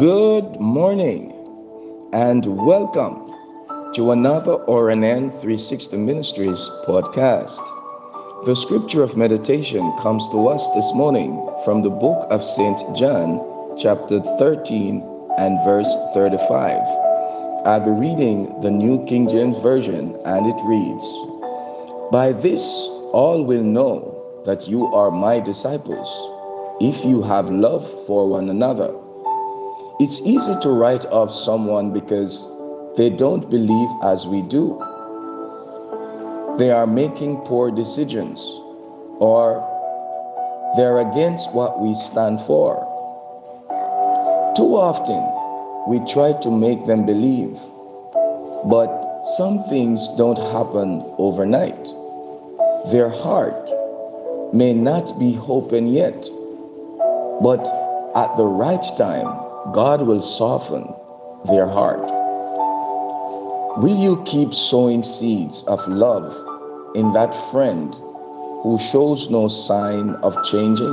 Good morning and welcome to another RNN 360 Ministries podcast. The scripture of meditation comes to us this morning from the book of St. John, chapter 13 and verse 35. I'll be reading the New King James Version and it reads By this all will know that you are my disciples if you have love for one another. It's easy to write off someone because they don't believe as we do. They are making poor decisions or they're against what we stand for. Too often, we try to make them believe, but some things don't happen overnight. Their heart may not be open yet, but at the right time, God will soften their heart. Will you keep sowing seeds of love in that friend who shows no sign of changing?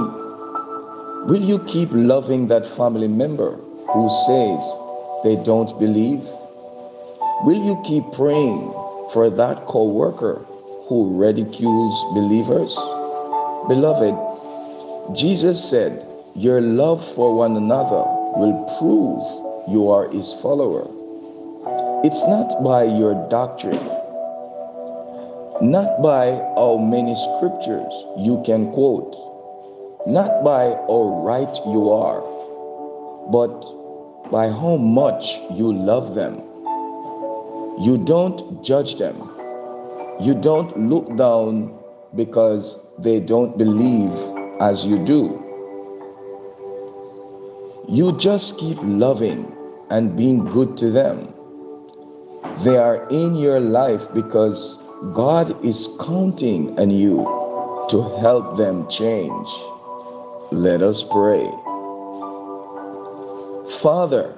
Will you keep loving that family member who says they don't believe? Will you keep praying for that co-worker who ridicules believers? Beloved, Jesus said, your love for one another will prove you are his follower. It's not by your doctrine, not by how many scriptures you can quote, not by how right you are, but by how much you love them. You don't judge them. You don't look down because they don't believe as you do. You just keep loving and being good to them. They are in your life because God is counting on you to help them change. Let us pray. Father,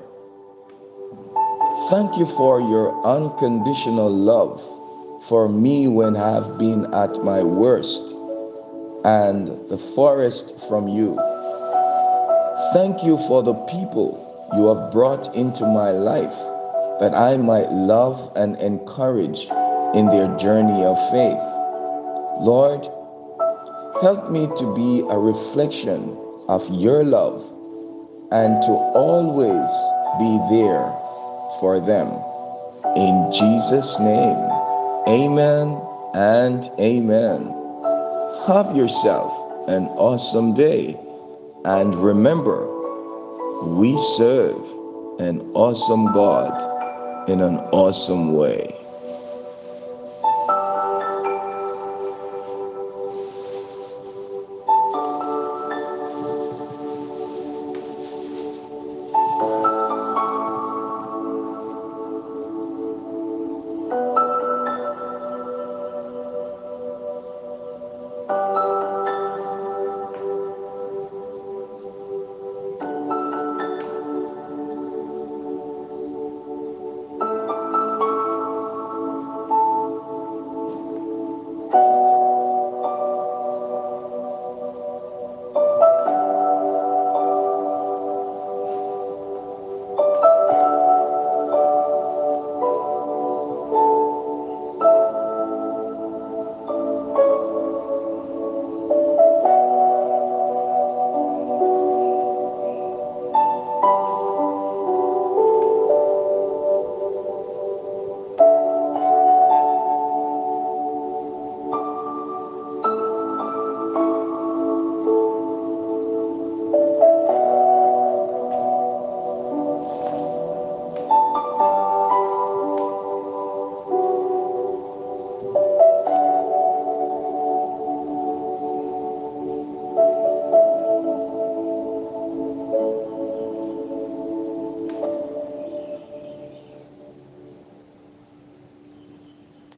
thank you for your unconditional love for me when I've been at my worst and the forest from you. Thank you for the people you have brought into my life that I might love and encourage in their journey of faith. Lord, help me to be a reflection of your love and to always be there for them. In Jesus' name, amen and amen. Have yourself an awesome day and remember, we serve an awesome God in an awesome way.